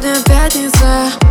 Сегодня пятница.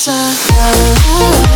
Sir.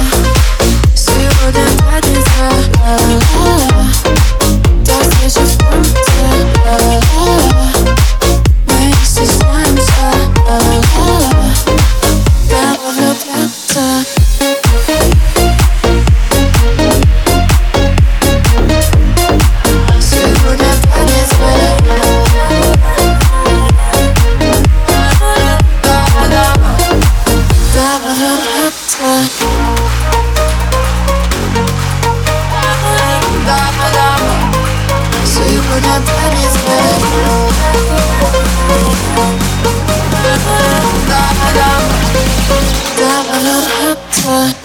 Never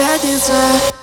I desire